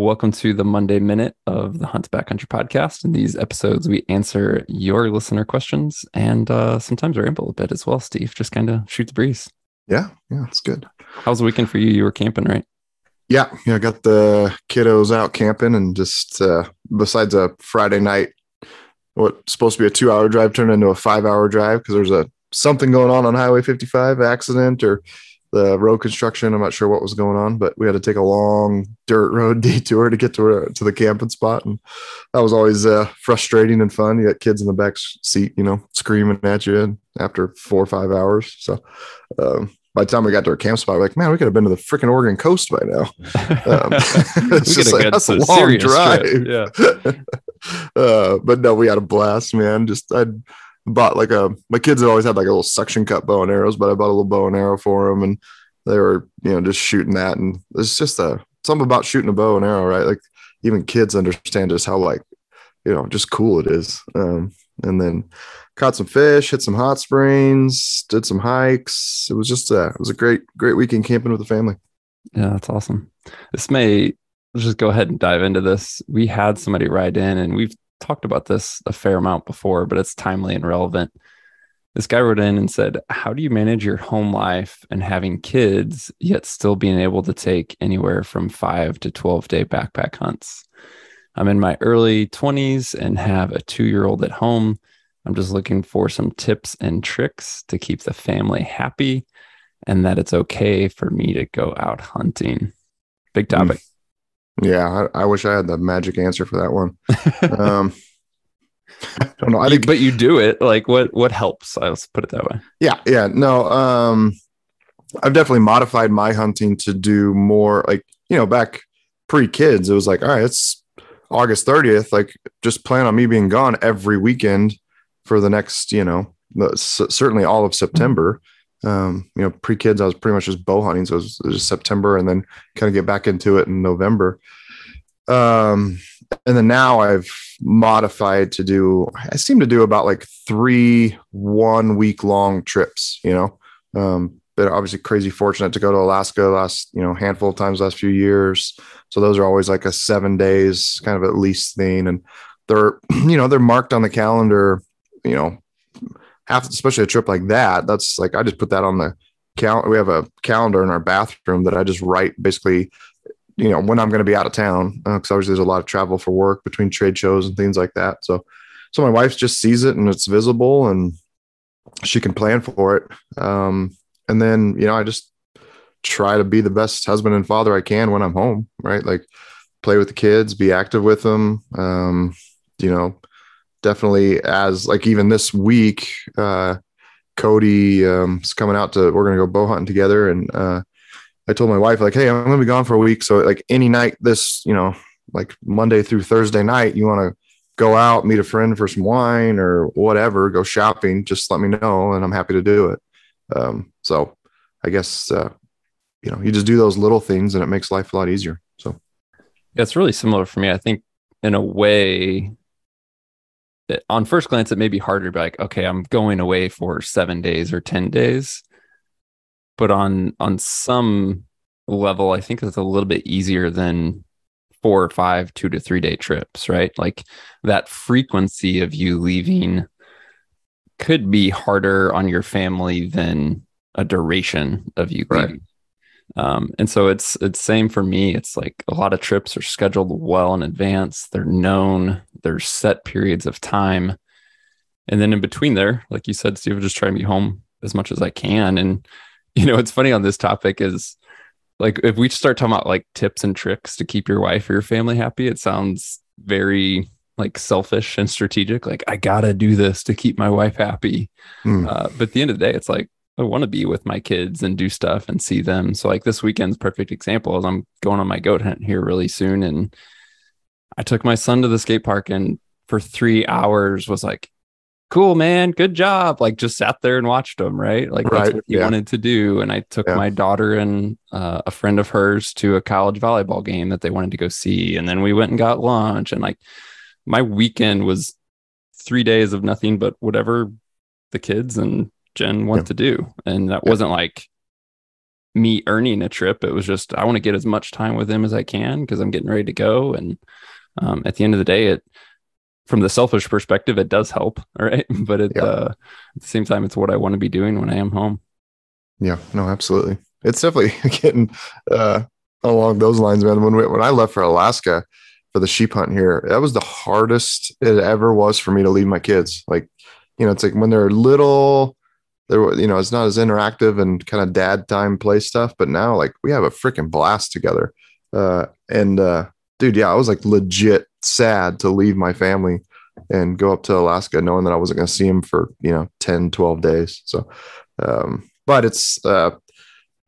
welcome to the Monday Minute of the Hunt Backcountry podcast. In these episodes, we answer your listener questions and uh, sometimes ramble a bit as well, Steve. Just kind of shoot the breeze. Yeah, yeah, it's good. How's the weekend for you? You were camping, right? Yeah, yeah, I got the kiddos out camping and just uh, besides a Friday night, what's supposed to be a two hour drive turned into a five hour drive because there's a something going on on Highway 55 accident or the road construction. I'm not sure what was going on, but we had to take a long dirt road detour to get to to the camping spot, and that was always uh, frustrating and fun. You got kids in the back seat, you know, screaming at you after four or five hours. So. Um, by the time we got to our camp spot, we're like, man, we could have been to the freaking Oregon coast by now. Um, it's just like, that's a long drive. Yeah. uh, but no, we had a blast, man. Just I bought like a my kids had always had like a little suction cut bow and arrows, but I bought a little bow and arrow for them, and they were you know just shooting that, and it's just a something about shooting a bow and arrow, right? Like even kids understand just how like you know just cool it is. Um, and then caught some fish, hit some hot springs, did some hikes. It was just a it was a great great weekend camping with the family. Yeah, that's awesome. This may just go ahead and dive into this. We had somebody ride in, and we've talked about this a fair amount before, but it's timely and relevant. This guy wrote in and said, How do you manage your home life and having kids, yet still being able to take anywhere from five to 12 day backpack hunts? I'm in my early 20s and have a two year old at home. I'm just looking for some tips and tricks to keep the family happy and that it's okay for me to go out hunting. Big topic. Yeah, I, I, wish I had the magic answer for that one. Um, I don't know. I think, but you do it. Like, what what helps? I'll put it that way. Yeah, yeah. No, um, I've definitely modified my hunting to do more. Like, you know, back pre kids, it was like, all right, it's August thirtieth. Like, just plan on me being gone every weekend for the next, you know, certainly all of September um, you know, pre kids, I was pretty much just bow hunting. So it was, it was, September and then kind of get back into it in November. Um, and then now I've modified to do, I seem to do about like three one week long trips, you know, um, but obviously crazy fortunate to go to Alaska last, you know, handful of times last few years. So those are always like a seven days kind of at least thing. And they're, you know, they're marked on the calendar, you know, especially a trip like that, that's like I just put that on the calendar. We have a calendar in our bathroom that I just write basically, you know, when I'm going to be out of town because uh, obviously there's a lot of travel for work between trade shows and things like that. So, so my wife just sees it and it's visible and she can plan for it. Um, and then you know, I just try to be the best husband and father I can when I'm home. Right, like play with the kids, be active with them. Um, you know, definitely as like even this week, uh, Cody um, is coming out to we're gonna go bow hunting together, and uh, I told my wife like, hey, I'm gonna be gone for a week, so like any night this, you know, like Monday through Thursday night, you want to go out, meet a friend for some wine or whatever, go shopping, just let me know, and I'm happy to do it. Um, so I guess uh, you know you just do those little things, and it makes life a lot easier. So yeah, it's really similar for me. I think in a way on first glance, it may be harder to be like, okay, I'm going away for seven days or 10 days. But on on some level, I think it's a little bit easier than four or five, two to three day trips, right? Like that frequency of you leaving could be harder on your family than a duration of you right. leaving. Um, and so it's it's same for me. It's like a lot of trips are scheduled well in advance. They're known. There's set periods of time, and then in between there, like you said, Steve, just try to be home as much as I can. And you know, it's funny on this topic is like if we start talking about like tips and tricks to keep your wife or your family happy, it sounds very like selfish and strategic. Like I gotta do this to keep my wife happy. Mm. Uh, but at the end of the day, it's like I want to be with my kids and do stuff and see them. So like this weekend's perfect example is I'm going on my goat hunt here really soon. And I took my son to the skate park and for three hours was like, cool, man, good job. Like just sat there and watched him, right? Like right. that's what he yeah. wanted to do. And I took yeah. my daughter and uh, a friend of hers to a college volleyball game that they wanted to go see. And then we went and got lunch. And like my weekend was three days of nothing but whatever the kids and Jen want yeah. to do. And that yeah. wasn't like me earning a trip. It was just I want to get as much time with him as I can because I'm getting ready to go. And um, at the end of the day, it from the selfish perspective, it does help. All right. But it, yeah. uh, at the same time, it's what I want to be doing when I am home. Yeah, no, absolutely. It's definitely getting uh, along those lines, man. When we, when I left for Alaska for the sheep hunt here, that was the hardest it ever was for me to leave my kids. Like, you know, it's like when they're little, there, you know, it's not as interactive and kind of dad time play stuff. But now, like, we have a freaking blast together. Uh, and uh, dude, yeah, I was like legit sad to leave my family and go up to Alaska knowing that I wasn't going to see him for, you know, 10, 12 days. So, um, but it's, uh,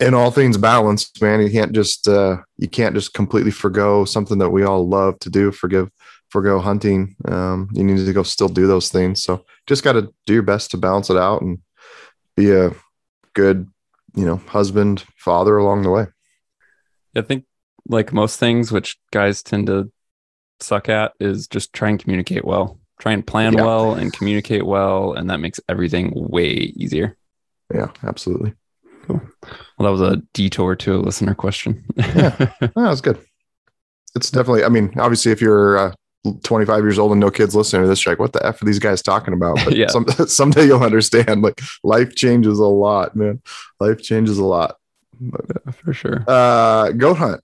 in all things balanced, man, you can't just, uh, you can't just completely forego something that we all love to do, forgive, forego hunting. Um, you need to go still do those things. So just got to do your best to balance it out and be a good, you know, husband, father along the way. I think like most things, which guys tend to suck at, is just try and communicate well. Try and plan yeah. well and communicate well, and that makes everything way easier. Yeah, absolutely. Cool. Well, that was a detour to a listener question. yeah, that was good. It's definitely. I mean, obviously, if you're uh, 25 years old and no kids listening to this, like, what the f are these guys talking about? But yeah. some, someday you'll understand. Like, life changes a lot, man. Life changes a lot. Yeah, for sure. Uh, goat hunt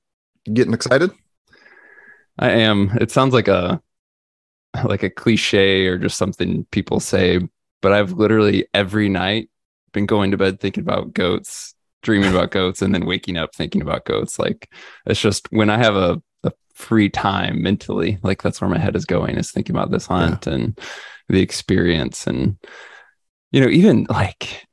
getting excited? I am. It sounds like a like a cliche or just something people say, but I've literally every night been going to bed thinking about goats, dreaming about goats, and then waking up thinking about goats. Like it's just when I have a free time mentally, like that's where my head is going, is thinking about this hunt yeah. and the experience. And you know, even like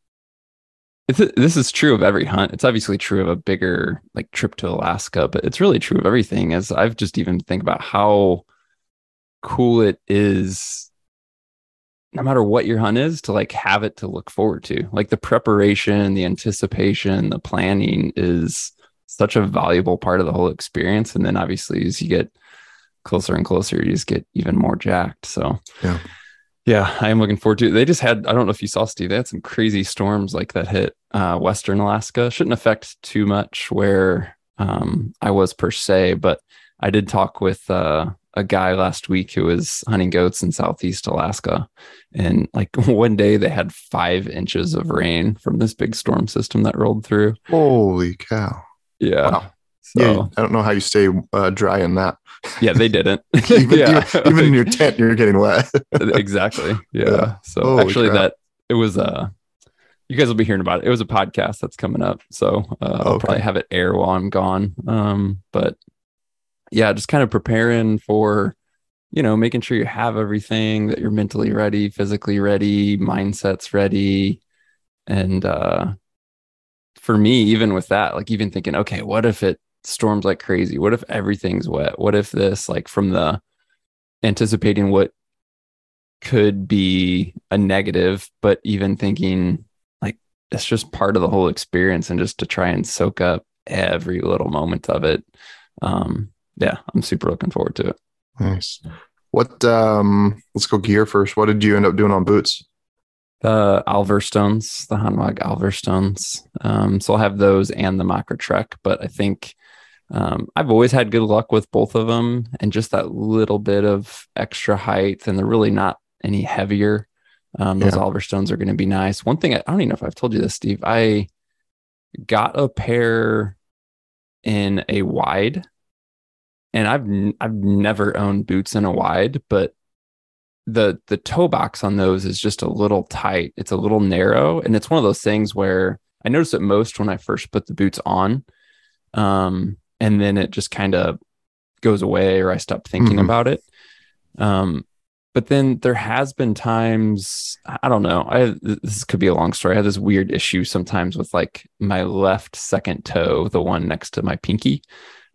this is true of every hunt. It's obviously true of a bigger like trip to Alaska, but it's really true of everything. As I've just even think about how cool it is, no matter what your hunt is, to like have it to look forward to. Like the preparation, the anticipation, the planning is such a valuable part of the whole experience. And then obviously, as you get closer and closer, you just get even more jacked. So yeah. Yeah, I am looking forward to it. They just had, I don't know if you saw Steve, they had some crazy storms like that hit uh, Western Alaska. Shouldn't affect too much where um, I was per se, but I did talk with uh, a guy last week who was hunting goats in Southeast Alaska. And like one day they had five inches of rain from this big storm system that rolled through. Holy cow. Yeah. Wow. So, yeah, I don't know how you stay uh, dry in that. Yeah, they didn't. even, yeah. even, even, in your tent, you're getting wet. exactly. Yeah. yeah. So Holy actually, crap. that it was uh you guys will be hearing about it. It was a podcast that's coming up, so uh. I'll probably have it air while I'm gone. Um, but yeah, just kind of preparing for, you know, making sure you have everything that you're mentally ready, physically ready, mindsets ready, and uh, for me, even with that, like even thinking, okay, what if it storms like crazy? What if everything's wet? What if this, like, from the anticipating what could be a negative, but even thinking like it's just part of the whole experience and just to try and soak up every little moment of it. Um, yeah, I'm super looking forward to it. Nice. What um let's go gear first. What did you end up doing on boots? The Alverstones, the Hanwag Alverstones. Um, so I'll have those and the Makra Trek, but I think um, I've always had good luck with both of them and just that little bit of extra height, and they're really not any heavier. Um, those yeah. Alverstones are going to be nice. One thing I, I don't even know if I've told you this, Steve. I got a pair in a wide, and I've n- I've never owned boots in a wide, but the the toe box on those is just a little tight. It's a little narrow, and it's one of those things where I noticed it most when I first put the boots on, um, and then it just kind of goes away, or I stop thinking mm-hmm. about it. Um, but then there has been times i don't know i this could be a long story i have this weird issue sometimes with like my left second toe the one next to my pinky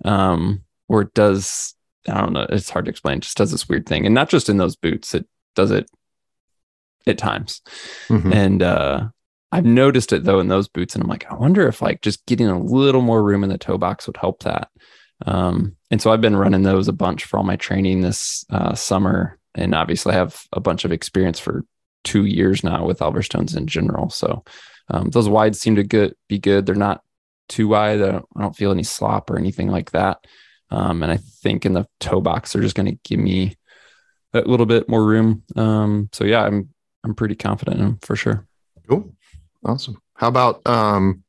um where it does i don't know it's hard to explain it just does this weird thing and not just in those boots it does it at times mm-hmm. and uh i've noticed it though in those boots and i'm like i wonder if like just getting a little more room in the toe box would help that um and so i've been running those a bunch for all my training this uh, summer and obviously I have a bunch of experience for two years now with Alverstones in general. So um, those wides seem to good, be good. They're not too wide. I don't, I don't feel any slop or anything like that. Um, and I think in the toe box, they're just going to give me a little bit more room. Um, so yeah, I'm I'm pretty confident in them for sure. Cool, awesome. How about um,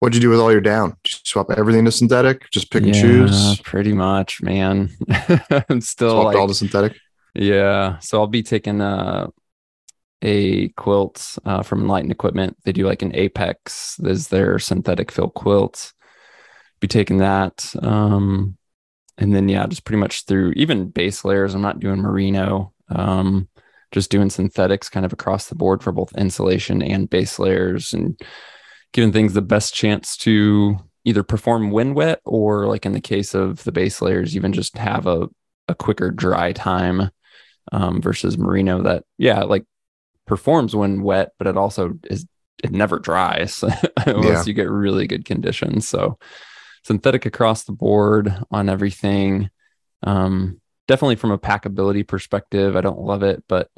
what'd you do with all your down? Did you swap everything to synthetic? Just pick and choose. Pretty much, man. I'm still Swapped like, all to synthetic. yeah. So I'll be taking uh, a quilt uh, from Enlightened Equipment. They do like an Apex. There's their synthetic fill quilt. Be taking that. Um, and then yeah, just pretty much through even base layers. I'm not doing merino. Um, just doing synthetics kind of across the board for both insulation and base layers and giving things the best chance to either perform when wet or like in the case of the base layers, even just have a, a quicker dry time um, versus merino that, yeah, like performs when wet, but it also is, it never dries unless Yeah. you get really good conditions. So synthetic across the board on everything. Um, definitely from a packability perspective, I don't love it, but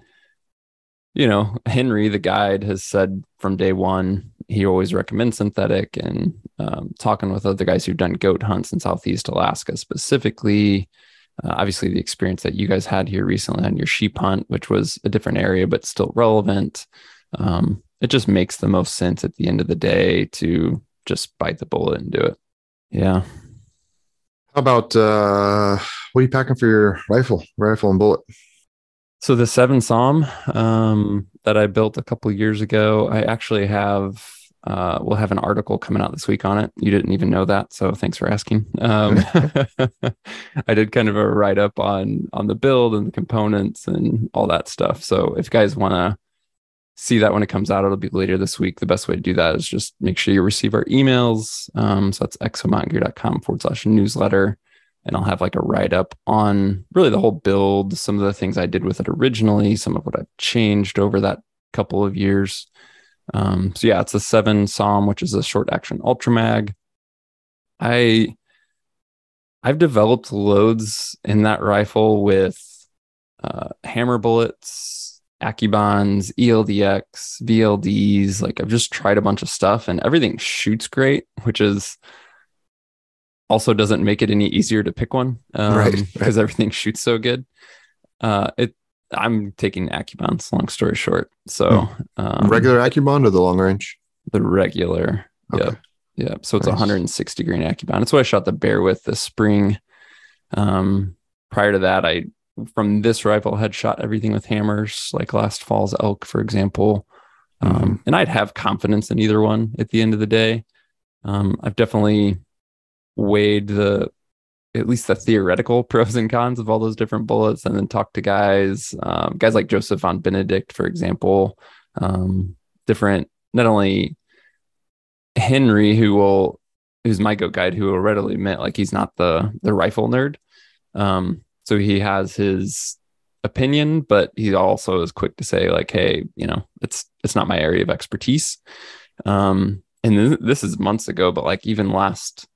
you know, Henry, the guide, has said from day one he always recommends synthetic. And um, talking with other guys who've done goat hunts in Southeast Alaska specifically, uh, obviously the experience that you guys had here recently on your sheep hunt, which was a different area but still relevant. Um, it just makes the most sense at the end of the day to just bite the bullet and do it. Yeah. How about uh, what are you packing for your rifle, rifle and bullet? So the seven SAUM um, that I built a couple years ago, I actually have. Uh, we'll have an article coming out this week on it. You didn't even know that, so thanks for asking. Um, I did kind of a write up on on the build and the components and all that stuff. So if you guys want to see that when it comes out, it'll be later this week. The best way to do that is just make sure you receive our emails. Um, so that's exomountaingear.com forward slash newsletter and I'll have like a write up on really the whole build, some of the things I did with it originally, some of what I've changed over that couple of years. Um, so yeah, it's a seven SAUM, which is a short action ultra mag. I I've developed loads in that rifle with uh, hammer bullets, Acubons, ELDX, VLDs. Like I've just tried a bunch of stuff, and everything shoots great, which is also doesn't make it any easier to pick one um, Right, right. because everything shoots so good. Uh, it I'm taking Acubons. Long story short, so um, Regular Accubond or the long range? the regular. Okay. Yep. Yep. So it's a Nice. 160 grain Accubon. That's what I shot the bear with this spring. Um, prior to that, I from this rifle had shot everything with hammers, like last fall's elk, for example. Um, and I'd have confidence in either one at the end of the day. Um, I've definitely weighed the at least the theoretical pros and cons of all those different bullets and then talked to guys, um, guys like Joseph von Benedikt, for example, um, different, not only Henry, who will, who's my goat guide, who will readily admit like he's not the the rifle nerd. Um, so he has his opinion, but he also is quick to say like, hey, you know, it's it's not my area of expertise. Um, and th- this is months ago, but like even last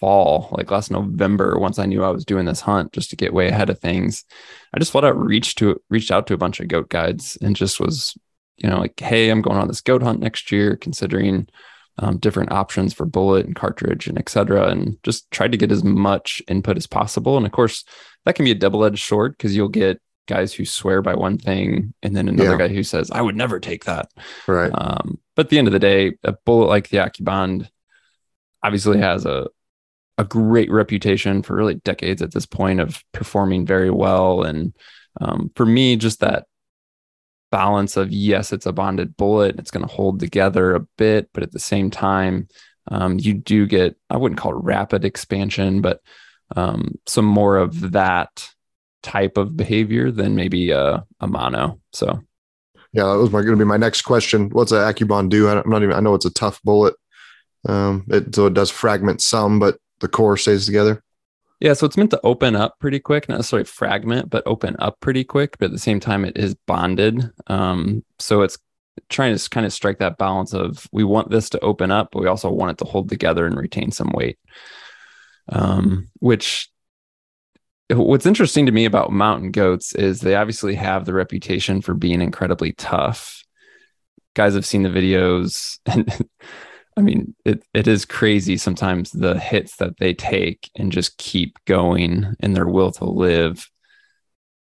fall, like last November, once I knew I was doing this hunt, just to get way ahead of things, I just flat out reached to reached out to a bunch of goat guides and just was, you know, like, hey, I'm going on this goat hunt next year, considering um, different options for bullet and cartridge and et cetera, and just tried to get as much input as possible. And of course, that can be a double edged sword because you'll get guys who swear by one thing and then another Yeah. guy who says, I would never take that. Right. Um, but at the end of the day, a bullet like the Accubond obviously has a a great reputation for really decades at this point of performing very well. And um, for me, just that balance of yes, it's a bonded bullet, it's going to hold together a bit, but at the same time, um, you do get I wouldn't call it rapid expansion, but um, some more of that type of behavior than maybe a, a mono. So Yeah, that was going to be my next question. What's an Accubon do? I'm not even. I know it's a tough bullet. Um, it so it does fragment some, but the core stays together. Yeah, so it's meant to open up pretty quick, not necessarily fragment, but open up pretty quick. But at the same time, it is bonded. Um, so it's trying to kind of strike that balance of we want this to open up, but we also want it to hold together and retain some weight. Um, which what's interesting to me about mountain goats is they obviously have the reputation for being incredibly tough. Guys have seen the videos and I mean, it, it is crazy sometimes the hits that they take and just keep going in their will to live.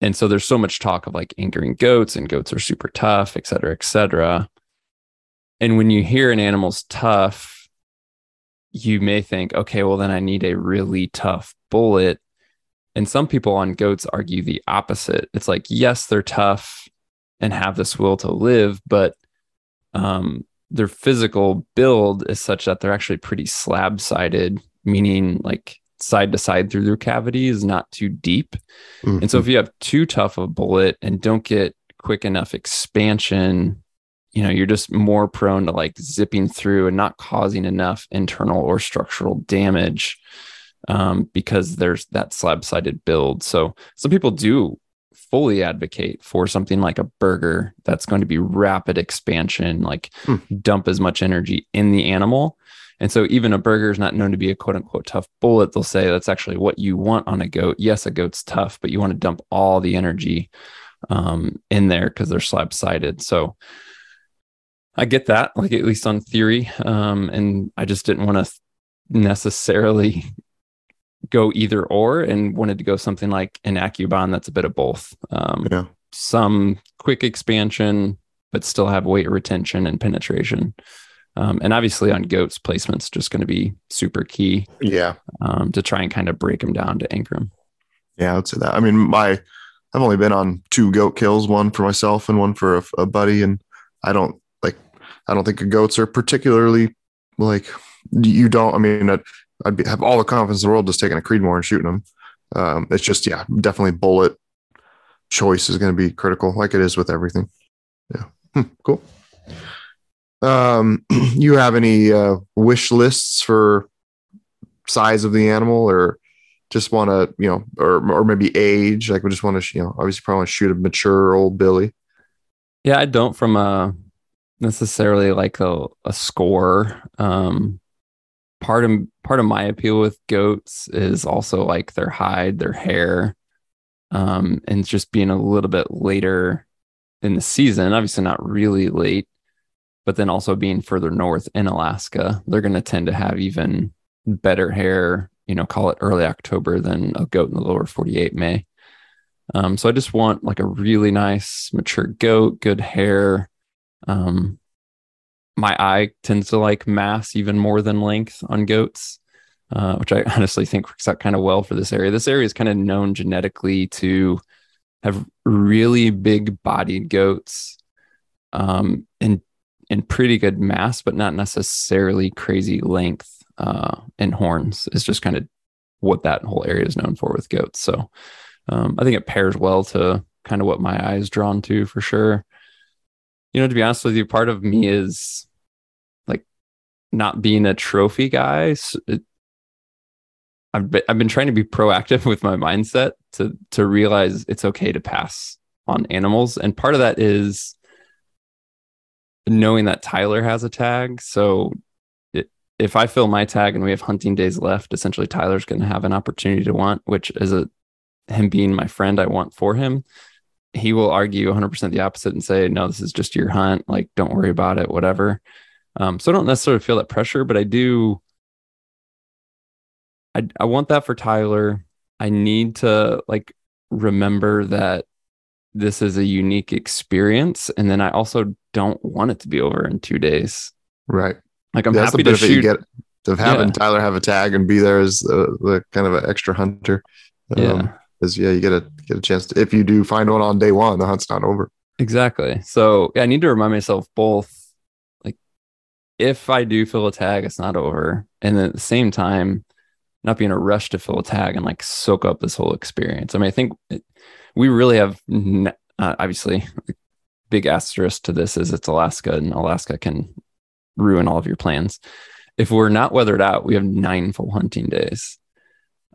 And so there's so much talk of like anchoring goats and goats are super tough, et cetera, et cetera. And when you hear an animal's tough, you may think, okay, well, then I need a really tough bullet. And some people on goats argue the opposite. It's like, yes, they're tough and have this will to live, but um, their physical build is such that they're actually pretty slab sided, meaning like side to side through their cavity is not too deep. Mm-hmm. And so if you have too tough a bullet and don't get quick enough expansion, you know, you're just more prone to like zipping through and not causing enough internal or structural damage um, because there's that slab sided build. So some people do fully advocate for something like a Berger that's going to be rapid expansion, like hmm. dump as much energy in the animal. And so even a Berger is not known to be a quote unquote tough bullet. They'll say that's actually what you want on a goat. Yes, a goat's tough, but you want to dump all the energy um, in there because they're slab sided. So I get that, like at least on theory. Um, and I just didn't want to necessarily go either or and wanted to go something like an Accubon that's a bit of both. Um, yeah. Some quick expansion, but still have weight retention and penetration. Um, and obviously on goats, placement's just going to be super key. Yeah. Um, to try and kind of break them down to anchor them. Yeah, I would say that. I mean, my, I've only been on two goat kills, one for myself and one for a, a buddy. And I don't like, I don't think goats are particularly like, you don't, I mean, I'd be, have all the confidence in the world just taking a Creedmoor and shooting them. Um, it's just, yeah, definitely bullet choice is going to be critical, like it is with everything. Yeah, hmm, cool. Um, you have any uh, wish lists for size of the animal, or just want to, you know, or or maybe age? Like we just want to, you know, obviously probably want to shoot a mature old Billy. Yeah, I don't from a necessarily like a, a score. Um, part of part of my appeal with goats is also like their hide, their hair, um, and just being a little bit later in the season. Obviously, not really late, but then also being further north in Alaska, they're going to tend to have even better hair. You know, call it early October than a goat in the lower 48 May. Um, so I just want like a really nice mature goat, good hair, um, my eye tends to like mass even more than length on goats, uh, which I honestly think works out kind of well for this area. This area is kind of known genetically to have really big bodied goats um, and and pretty good mass, but not necessarily crazy length uh, and horns. Is just kind of what that whole area is known for with goats. So um, I think it pairs well to kind of what my eye is drawn to for sure. You know, to be honest with you, part of me is like not being a trophy guy. So it, I've been, I've been trying to be proactive with my mindset to to realize it's okay to pass on animals, and part of that is knowing that Tyler has a tag. So if I fill my tag and we have hunting days left, essentially Tyler's going to have an opportunity to want, which is a him being my friend I want for him. He will argue 100% the opposite and say, "No, this is just your hunt. Like, don't worry about it. Whatever." Um, so I don't necessarily feel that pressure, but I do. I I want that for Tyler. I need to like remember that this is a unique experience, and then I also don't want it to be over in two days. Right. Like I'm That's happy to shoot. You get of having yeah. Tyler have a tag and be there as the, the kind of an extra hunter. Um, yeah. Because yeah, you get a get a chance to if you do find one on day one, the hunt's not over. Exactly. So yeah, I need to remind myself both like if I do fill a tag, it's not over. And at the same time, not being a rush to fill a tag and like soak up this whole experience. I mean, I think it, we really have uh, obviously big asterisk to this is it's Alaska and Alaska can ruin all of your plans. If we're not weathered out, we have nine full hunting days.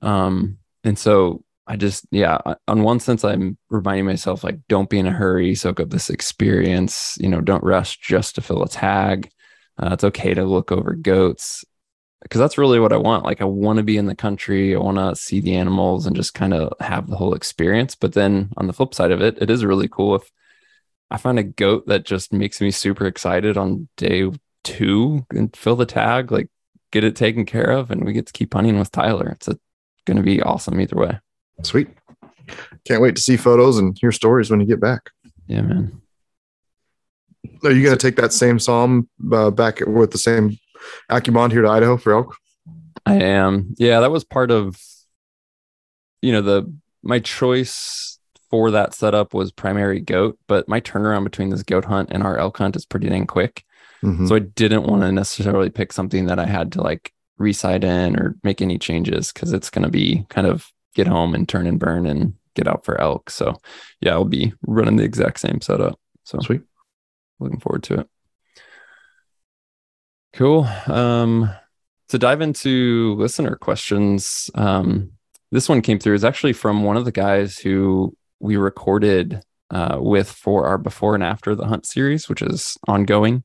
Um, and so I just, yeah, on one sense, I'm reminding myself like, don't be in a hurry, soak up this experience, you know, don't rush just to fill a tag. Uh, it's okay to look over goats because that's really what I want. Like, I want to be in the country. I want to see the animals and just kind of have the whole experience. But then on the flip side of it, it is really cool if I find a goat that just makes me super excited on day two and fill the tag, like get it taken care of, and we get to keep hunting with Tyler. It's going to be awesome either way. Sweet. Can't wait to see photos and hear stories when you get back. Yeah, man. Are you going to take that same SAUM uh, back with the same AccuBond here to Idaho for elk? I am. Yeah, that was part of, you know, the my choice for that setup was primary goat, but my turnaround between this goat hunt and our elk hunt is pretty dang quick. Mm-hmm. So I didn't want to necessarily pick something that I had to like resight in or make any changes because it's going to be kind of get home and turn and burn and get out for elk. So yeah, I'll be running the exact same setup. So sweet. Looking forward to it. Cool. Um, to dive into listener questions, um, this one came through is actually from one of the guys who we recorded uh, with for our before and after the hunt series, which is ongoing.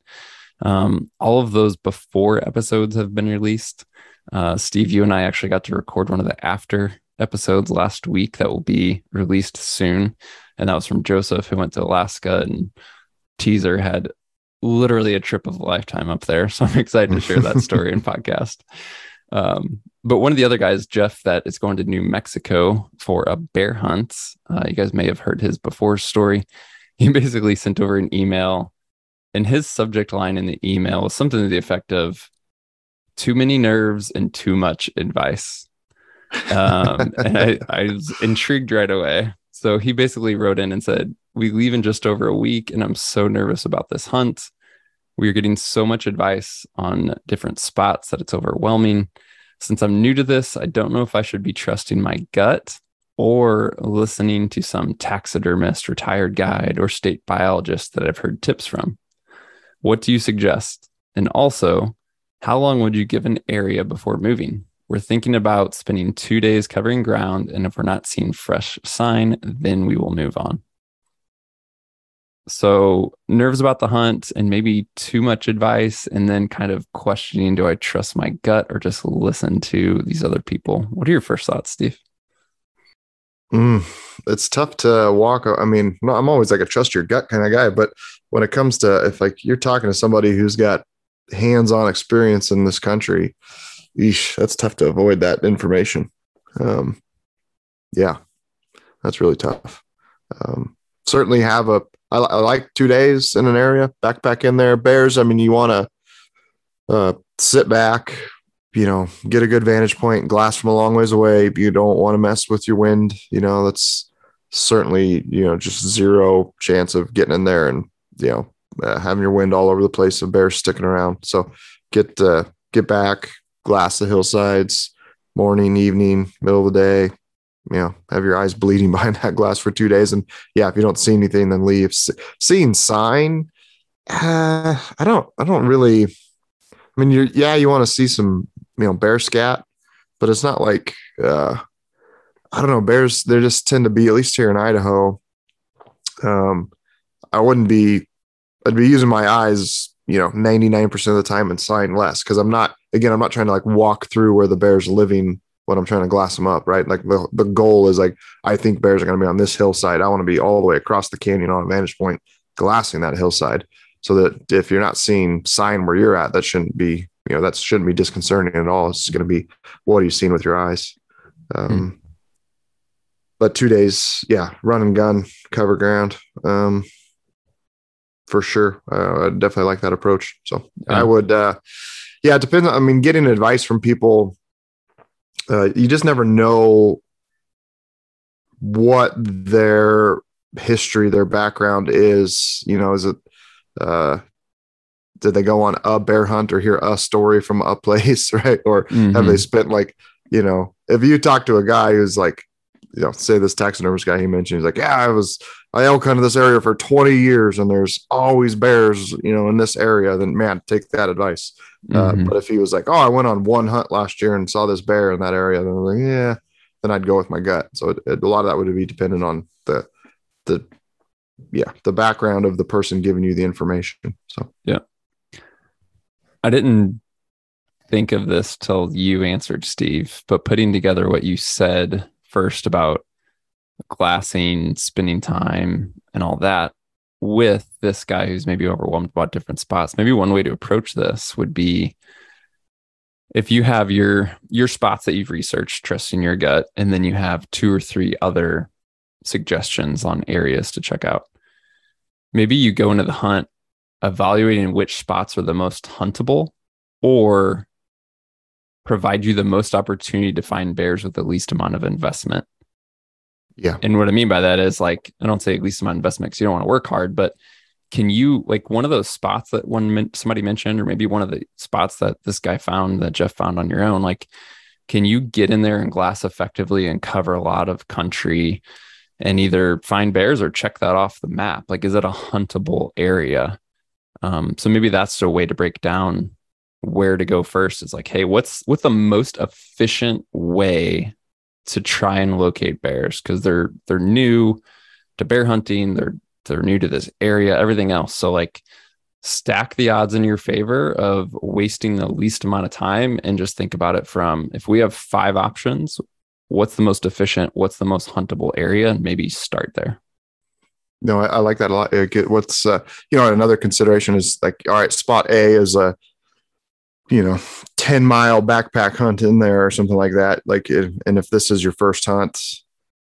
Um, all of those before episodes have been released. Uh, Steve, you and I actually got to record one of the after episodes last week that will be released soon. And that was from Joseph, who went to Alaska, and teaser had literally a trip of a lifetime up there. So I'm excited to share that story and podcast. Um, but one of the other guys, Jeff, that is going to New Mexico for a bear hunt. Uh, you guys may have heard his before story. He basically sent over an email, and his subject line in the email was something to the effect of too many nerves and too much advice. Um, and I, I was intrigued right away. So he basically wrote in and said, We leave in just over a week, and I'm so nervous about this hunt. We are getting so much advice on different spots that it's overwhelming. Since I'm new to this, I don't know if I should be trusting my gut or listening to some taxidermist, retired guide, or state biologist that I've heard tips from. What do you suggest? And also, how long would you give an area before moving? We're thinking about spending two days covering ground, and if we're not seeing fresh sign, then we will move on. So, nerves about the hunt and maybe too much advice, and then kind of questioning do I trust my gut or just listen to these other people? What are your first thoughts, Steve? Mm, it's tough to walk. I mean, I'm always like a trust your gut kind of guy, but when it comes to if like you're talking to somebody who's got hands-on experience in this country, eesh, that's tough to avoid that information. Um, yeah, that's really tough. Um, certainly have a I, I like two days in an area, backpack in there. Bears, I mean, you want to uh, sit back, you know, get a good vantage point, glass from a long ways away. You don't want to mess with your wind. You know, that's certainly, you know, just zero chance of getting in there and, you know, uh, having your wind all over the place and bears sticking around. So get, uh, get back, glass the hillsides, morning, evening, middle of the day, you know, have your eyes bleeding behind that glass for two days. And yeah, if you don't see anything, then leave. Seeing sign, uh, I don't, I don't really. I mean, you're yeah, you want to see some, you know, bear scat, but it's not like, uh, I don't know, bears. They just tend to be at least here in Idaho. Um, I wouldn't be, I'd be using my eyes, you know, ninety nine percent of the time and sign less because I'm not. Again, I'm not trying to like walk through where the bear's living when I'm trying to glass them up, right? Like the, the goal is like, I think bears are going to be on this hillside. I want to be all the way across the canyon on a vantage point, glassing that hillside so that if you're not seeing sign where you're at, that shouldn't be, you know, that shouldn't be disconcerting at all. It's going to be, what are you seeing with your eyes? Um, hmm. But two days, yeah, run and gun, cover ground. Um, for sure. Uh, I definitely like that approach. So yeah. I would, uh, yeah, it depends. I mean, getting advice from people uh, you just never know what their history, their background is. You know, is it uh, did they go on a bear hunt or hear a story from a place, right? Or mm-hmm. have they spent like, you know, if you talk to a guy who's like, you know, say this taxidermist guy he mentioned, he's like, yeah, I was I elk hunted this area for 20 years and there's always bears, you know, in this area, then man, take that advice. Uh, mm-hmm. Uh, but if he was like, oh, I went on one hunt last year and saw this bear in that area, then I'm like, yeah, then I'd go with my gut. So it, it, a lot of that would be dependent on the, the, yeah, the background of the person giving you the information. So, yeah. I didn't think of this till you answered, Steve, but putting together what you said first about glassing, spending time, and all that. With this guy who's maybe overwhelmed about different spots, maybe one way to approach this would be if you have your your spots that you've researched, trust in your gut, and then you have two or three other suggestions on areas to check out. Maybe you go into the hunt evaluating which spots are the most huntable or provide you the most opportunity to find bears with the least amount of investment. Yeah. And what I mean by that is like, I don't say at least amount investment because you don't want to work hard, but can you like one of those spots that one somebody mentioned, or maybe one of the spots that this guy found that Jeff found on your own, like, can you get in there and glass effectively and cover a lot of country and either find bears or check that off the map? Like, is it a huntable area? Um, so maybe that's a way to break down where to go first. Is like, hey, what's what's the most efficient way to try and locate bears because they're they're new to bear hunting. They're they're new to this area. Everything else. So like stack the odds in your favor of wasting the least amount of time and just think about it from if we have five options what's the most efficient what's the most huntable area and maybe start there no, I, I like that a lot. What's uh, you know another consideration is like all right, spot A is a you know 10 mile backpack hunt in there or something like that. Like, and if this is your first hunt,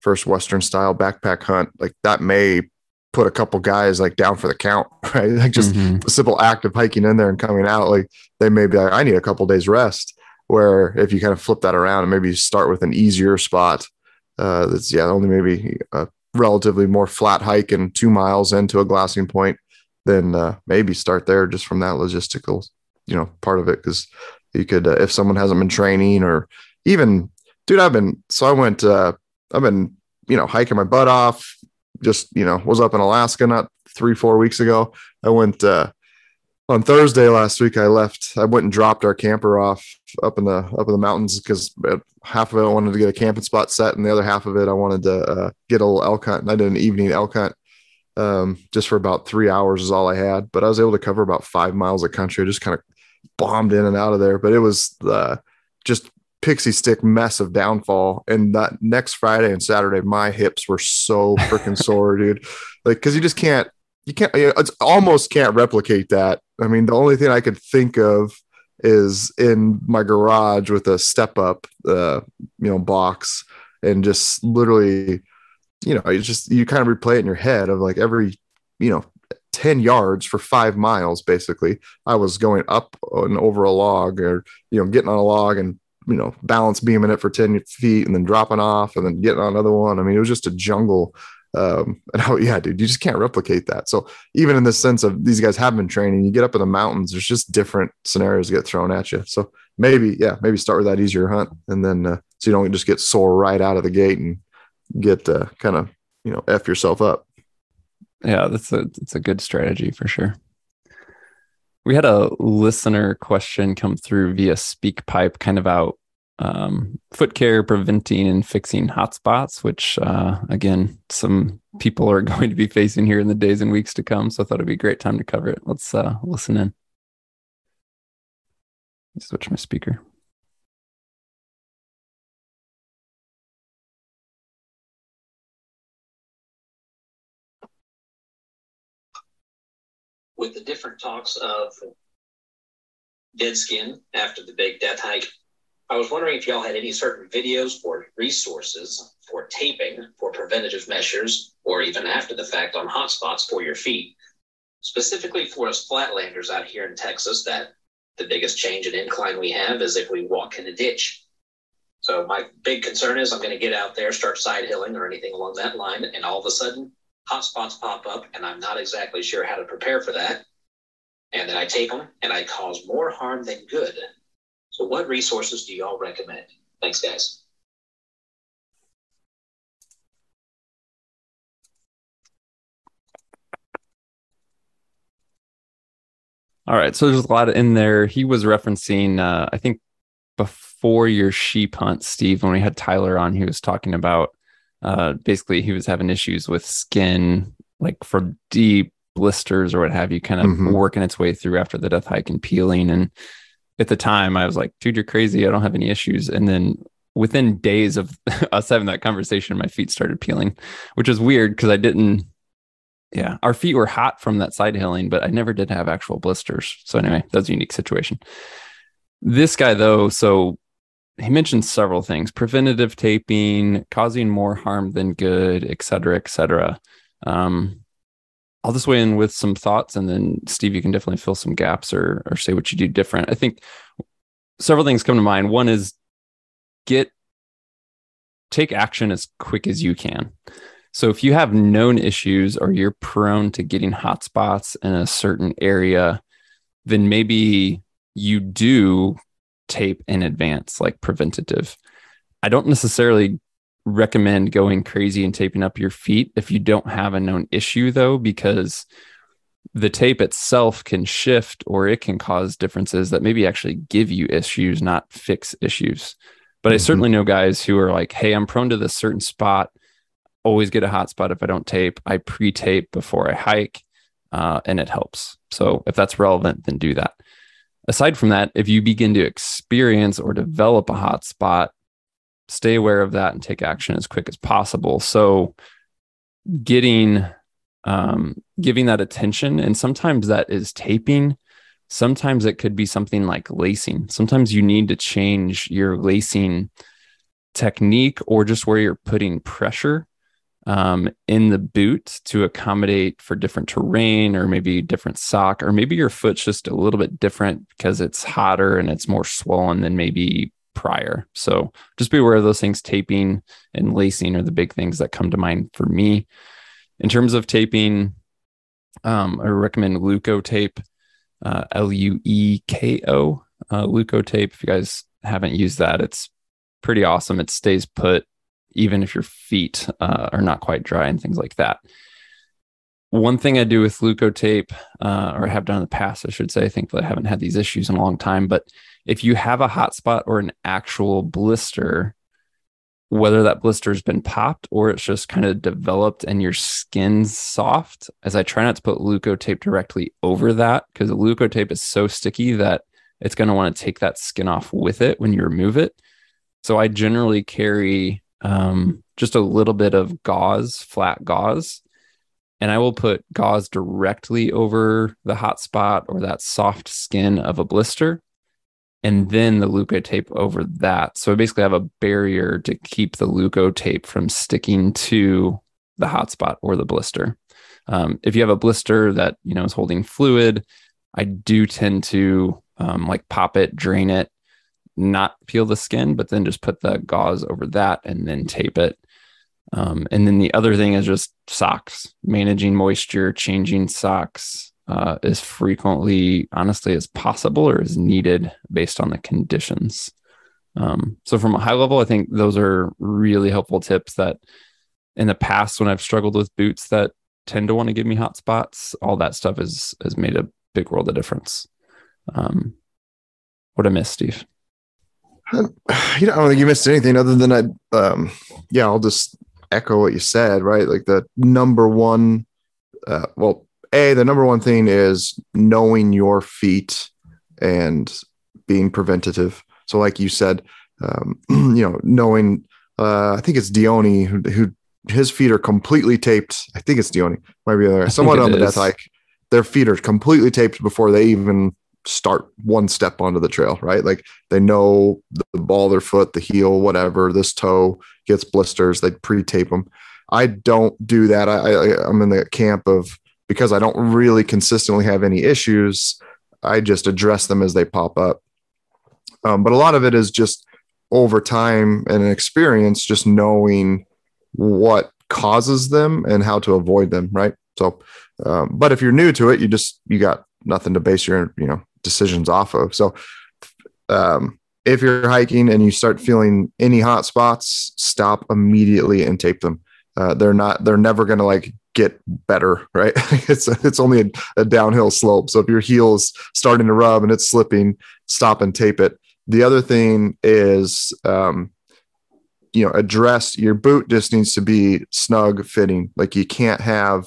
first Western style backpack hunt, like that may put a couple guys like down for the count, right? Like just mm-hmm. a simple act of hiking in there and coming out, like they may be like, I need a couple days rest. Where if you kind of flip that around and maybe start with an easier spot, uh, that's yeah, only maybe a relatively more flat hike and two miles into a glassing point, then uh, maybe start there just from that logistical, you know, part of it. Because you could, uh, if someone hasn't been training or even, dude, I've been, so I went, uh, I've been, you know, hiking my butt off. Just, you know, was up in Alaska not three, four weeks ago. I went, uh, on Thursday last week, I left. I went and dropped our camper off up in the up in the mountains because half of it I wanted to get a camping spot set, and the other half of it I wanted to uh, get a little elk hunt. And I did an evening elk hunt um, just for about three hours is all I had, but I was able to cover about five miles of country. I just kind of bombed in and out of there, but it was uh, just pixie stick mess of downfall. And that next Friday and Saturday, my hips were so freaking sore, dude. Like, cause you just can't, you can't, it's almost can't replicate that. I mean, the only thing I could think of is in my garage with a step up, uh, you know, box and just literally, you know, you just, you kind of replay it in your head of like every, you know, 10 yards for five miles, basically. I was going up and over a log or, you know, getting on a log and, you know, balance beaming it for 10 feet and then dropping off and then getting on another one. I mean, it was just a jungle um, and how, yeah, dude, you just can't replicate that. So even in the sense of these guys have been training, you get up in the mountains, there's just different scenarios get thrown at you. So maybe, yeah, maybe start with that easier hunt and then, uh, so you don't just get sore right out of the gate and get, uh, kind of, you know, F yourself up. Yeah, that's a, it's a good strategy for sure. We had a listener question come through via SpeakPipe, kind of out um, foot care, preventing and fixing hotspots, which uh, again, some people are going to be facing here in the days and weeks to come. So I thought it'd be a great time to cover it. Let's uh, listen in. Switch my speaker. With the different talks of dead skin after the big death hike I was wondering if y'all had any certain videos or resources for taping for preventative measures or even after the fact on hotspots for your feet, specifically for us flatlanders out here in Texas. That the biggest change in incline we have is if we walk in a ditch. So my big concern is I'm going to get out there, start side hilling or anything along that line, and all of a sudden hotspots pop up, and I'm not exactly sure how to prepare for that. And then I take them, and I cause more harm than good so, what resources do y'all recommend? Thanks, guys. All right. So there's a lot in there. He was referencing, uh, I think, before your sheep hunt, Steve, when we had Tyler on, he was talking about uh, basically he was having issues with skin, like from deep blisters or what have you, kind of mm-hmm. working its way through after the death hike and peeling. And at the time I was like, dude, you're crazy. I don't have any issues. And then within days of us having that conversation, my feet started peeling, which is weird because I didn't yeah, our feet were hot from that side hilling, but I never did have actual blisters. So anyway, that's a unique situation. This guy though, so he mentioned several things: preventative taping, causing more harm than good, et cetera, et cetera. Um, I'll just weigh in with some thoughts, and then Steve, you can definitely fill some gaps or or say what you do different. I think several things come to mind. One is get take action as quick as you can. So if you have known issues or you're prone to getting hotspots in a certain area, then maybe you do tape in advance, like preventative. I don't necessarily recommend going crazy and taping up your feet if you don't have a known issue, though, because the tape itself can shift or it can cause differences that maybe actually give you issues, not fix issues. But mm-hmm. I certainly know guys who are like, hey, I'm prone to this certain spot always get a hot spot if I don't tape. I pre tape before I hike, uh, and it helps. So if that's relevant, then do that. Aside from that, if you begin to experience or develop a hot spot, stay aware of that and take action as quick as possible. So getting um, giving that attention, and sometimes that is taping. Sometimes it could be something like lacing. Sometimes you need to change your lacing technique or just where you're putting pressure um, in the boot to accommodate for different terrain or maybe different sock, or maybe your foot's just a little bit different because it's hotter and it's more swollen than maybe prior. So just be aware of those things. Taping and lacing are the big things that come to mind for me. In terms of taping, um, I recommend Leukotape, uh, L U E K O, uh, Leukotape. If you guys haven't used that, it's pretty awesome. It stays put even if your feet uh, are not quite dry and things like that. One thing I do with Leukotape, uh, or have done in the past, I should say, I think that I haven't had these issues in a long time, but if you have a hot spot or an actual blister, whether that blister has been popped or it's just kind of developed and your skin's soft, as I try not to put Leukotape directly over that because the Leukotape is so sticky that it's going to want to take that skin off with it when you remove it. So I generally carry um, just a little bit of gauze, flat gauze. And I will put gauze directly over the hot spot or that soft skin of a blister. And then the Leukotape over that. So I basically have a barrier to keep the Leukotape from sticking to the hot spot or the blister. Um, if you have a blister that you know is holding fluid, I do tend to um, like pop it, drain it, not peel the skin, but then just put the gauze over that and then tape it. Um, and then the other thing is just socks, managing moisture, changing socks uh, as frequently, honestly, as possible or as needed based on the conditions. Um, so, from a high level, I think those are really helpful tips that in the past, when I've struggled with boots that tend to want to give me hot spots, all that stuff has, has made a big world of difference. Um, what a miss, Steve? you know, I don't think you missed anything other than I, um, yeah, I'll just echo what you said, right? Like the number one, uh, well, a the number one thing is knowing your feet and being preventative. So, like you said, um, you know, knowing, uh, I think it's Dione who, who his feet are completely taped. I think it's Dione, might be there. Someone on the death hike, their feet are completely taped before they even start one step onto the trail, right? Like they know the ball their foot, the heel, whatever, this toe gets blisters, they pre-tape them. I don't do that. I, I I'm in the camp of because I don't really consistently have any issues. I just address them as they pop up. Um, but a lot of it is just over time and an experience, just knowing what causes them and how to avoid them, right? So, um, but if you're new to it, you just you got nothing to base your you know decisions off of. So, um, if you're hiking and you start feeling any hot spots, stop immediately and tape them. Uh, they're not, they're never going to like get better, right? it's, it's only a, a, downhill slope. So if your heel is starting to rub and it's slipping, stop and tape it. The other thing is, um, you know, address your boot just needs to be snug fitting. Like you can't have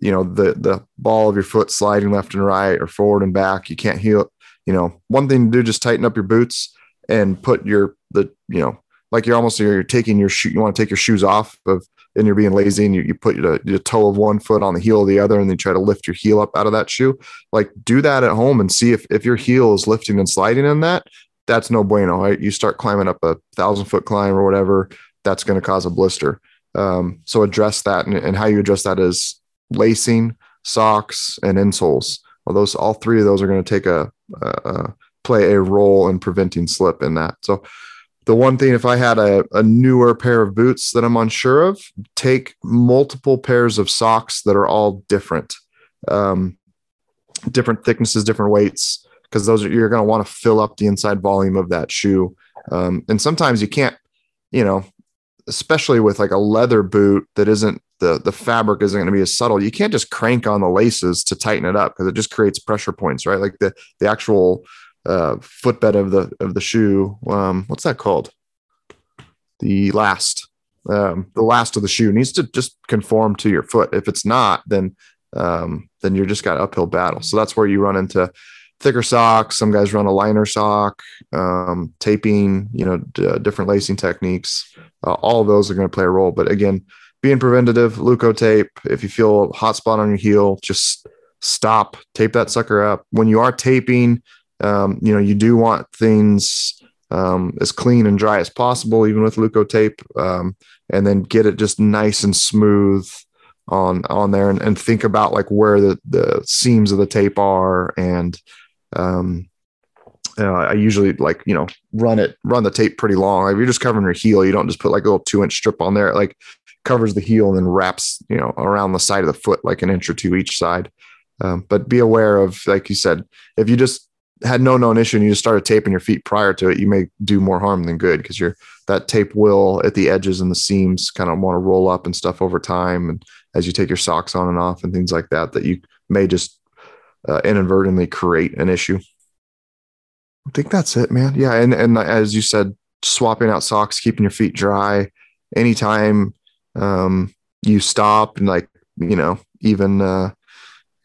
you know the the ball of your foot sliding left and right or forward and back you can't heel you know one thing to do just tighten up your boots and put your the you know like you're almost you're taking your shoe. You want to take your shoes off of, and you're being lazy, and you, you put your, your toe of one foot on the heel of the other, and then try to lift your heel up out of that shoe. Like do that at home and see if if your heel is lifting and sliding in that. That's no bueno. Right? You start climbing up a thousand foot climb or whatever. That's going to cause a blister. Um, so address that, and, and how you address that is lacing, socks, and insoles. Well, those all three of those are going to take a, a, a play a role in preventing slip in that. So the one thing if i had a, a newer pair of boots that i'm unsure of take multiple pairs of socks that are all different um, different thicknesses different weights because those are you're going to want to fill up the inside volume of that shoe um, and sometimes you can't you know especially with like a leather boot that isn't the the fabric isn't going to be as subtle you can't just crank on the laces to tighten it up because it just creates pressure points right like the the actual uh, footbed of the of the shoe. Um, what's that called? The last, um, the last of the shoe needs to just conform to your foot. If it's not, then um, then you're just got uphill battle. So that's where you run into thicker socks. Some guys run a liner sock, um, taping, you know, d- uh, different lacing techniques. Uh, all those are going to play a role. But again, being preventative, Leukotape. If you feel a hot spot on your heel, just stop, tape that sucker up. When you are taping, um, you know, you do want things um, as clean and dry as possible, even with Leukotape, um, and then get it just nice and smooth on on there, and, and think about like where the the seams of the tape are, and um, uh, I usually like you know run it run the tape pretty long. Like if you're just covering your heel, you don't just put like a little two inch strip on there. It like covers the heel and then wraps you know around the side of the foot like an inch or two each side. Um, but be aware of like you said, if you just had no known issue and you just started taping your feet prior to it, you may do more harm than good because you're that tape will at the edges and the seams kind of want to roll up and stuff over time. And as you take your socks on and off and things like that, that you may just uh, inadvertently create an issue. I think that's it, man. Yeah. And, and as you said, swapping out socks, keeping your feet dry anytime um, you stop and like, you know, even uh,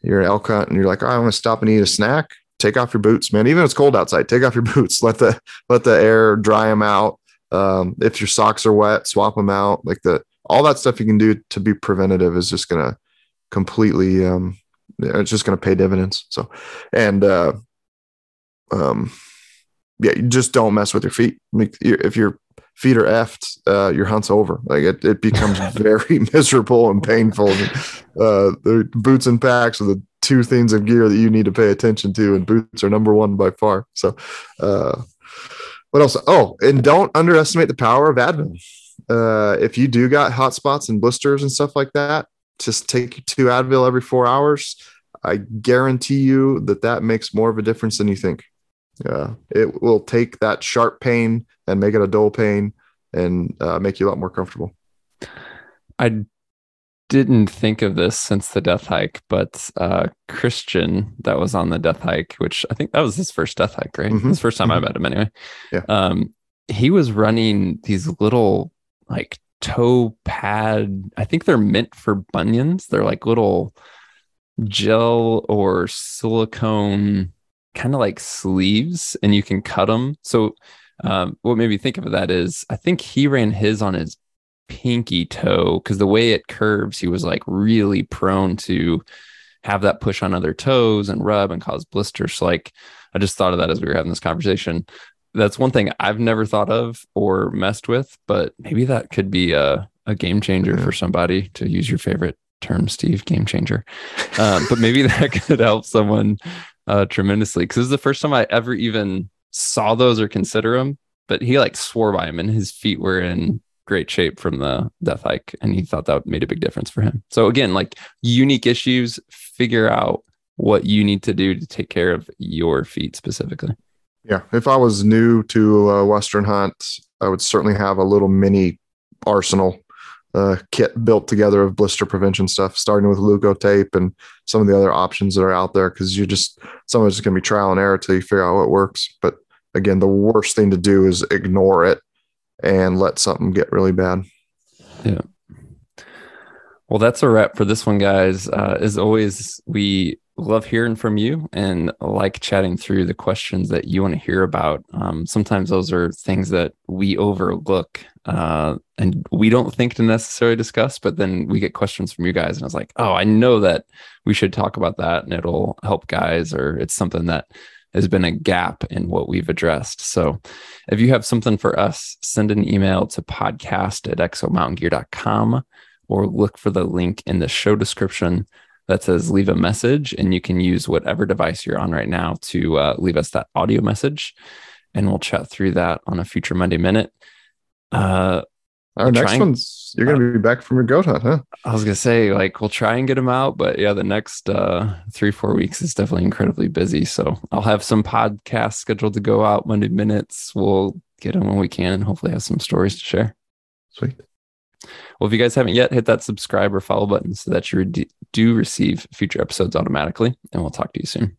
you're an elk hunt and you're like, oh, I want to stop and eat a snack take off your boots, man. Even if it's cold outside, take off your boots. Let the let the air dry them out. Um, if your socks are wet, swap them out. Like the all that stuff you can do to be preventative is just gonna completely um, it's just gonna pay dividends. So and uh, um, yeah, you just don't mess with your feet. If your feet are effed, uh, your hunt's over. Like it, it becomes very miserable and painful. Uh, the boots and packs are the two things of gear that you need to pay attention to, and boots are number one by far. So, uh, what else? Oh, and don't underestimate the power of Advil. Uh, if you do got hot spots and blisters and stuff like that, just take two Advil every four hours. I guarantee you that that makes more of a difference than you think. Uh, it will take that sharp pain and make it a dull pain and uh, make you a lot more comfortable. I didn't think of this since the death hike, but uh, Christian that was on the death hike, which I think that was his first death hike, right? Mm-hmm. His first time mm-hmm. I met him anyway. Yeah. Um, he was running these little like toe pad. I think they're meant for bunions. They're like little gel or silicone kind of like sleeves, and you can cut them. So, um, what made me think of that is I think he ran his on his pinky toe because the way it curves, he was like really prone to have that push on other toes and rub and cause blisters. So like I just thought of that as we were having this conversation. That's one thing I've never thought of or messed with, but maybe that could be a, a game changer for somebody to use your favorite term, Steve, game changer. Um, but maybe that could help someone uh, tremendously because this is the first time I ever even saw those or consider them. But he like swore by him, and his feet were in great shape from the death hike and he thought that made a big difference for him so again like unique issues figure out what you need to do to take care of your feet specifically yeah if i was new to a western hunt i would certainly have a little mini arsenal uh, kit built together of blister prevention stuff starting with Leukotape and some of the other options that are out there because you just some of it's going to be trial and error till you figure out what works but again the worst thing to do is ignore it and let something get really bad. Yeah. Well, that's a wrap for this one, guys. Uh, as always, we love hearing from you and like chatting through the questions that you want to hear about. Um, sometimes those are things that we overlook uh, and we don't think to necessarily discuss, but then we get questions from you guys. And I was like, oh, I know that we should talk about that and it'll help guys, or it's something that has been a gap in what we've addressed. So if you have something for us, send an email to podcast at exomountaingear.com or look for the link in the show description that says leave a message and you can use whatever device you're on right now to uh, leave us that audio message and we'll chat through that on a future monday minute. Uh, our next trying, one's you're gonna uh, be back from your goat hunt huh? I was gonna say like we'll try and get them out but yeah the next uh, three four weeks is definitely incredibly busy so i'll have some podcasts scheduled to go out monday minutes. We'll get them when we can and hopefully have some stories to share. Sweet. Well, if you guys haven't yet, hit that subscribe or follow button so that you do receive future episodes automatically. And we'll talk to you soon.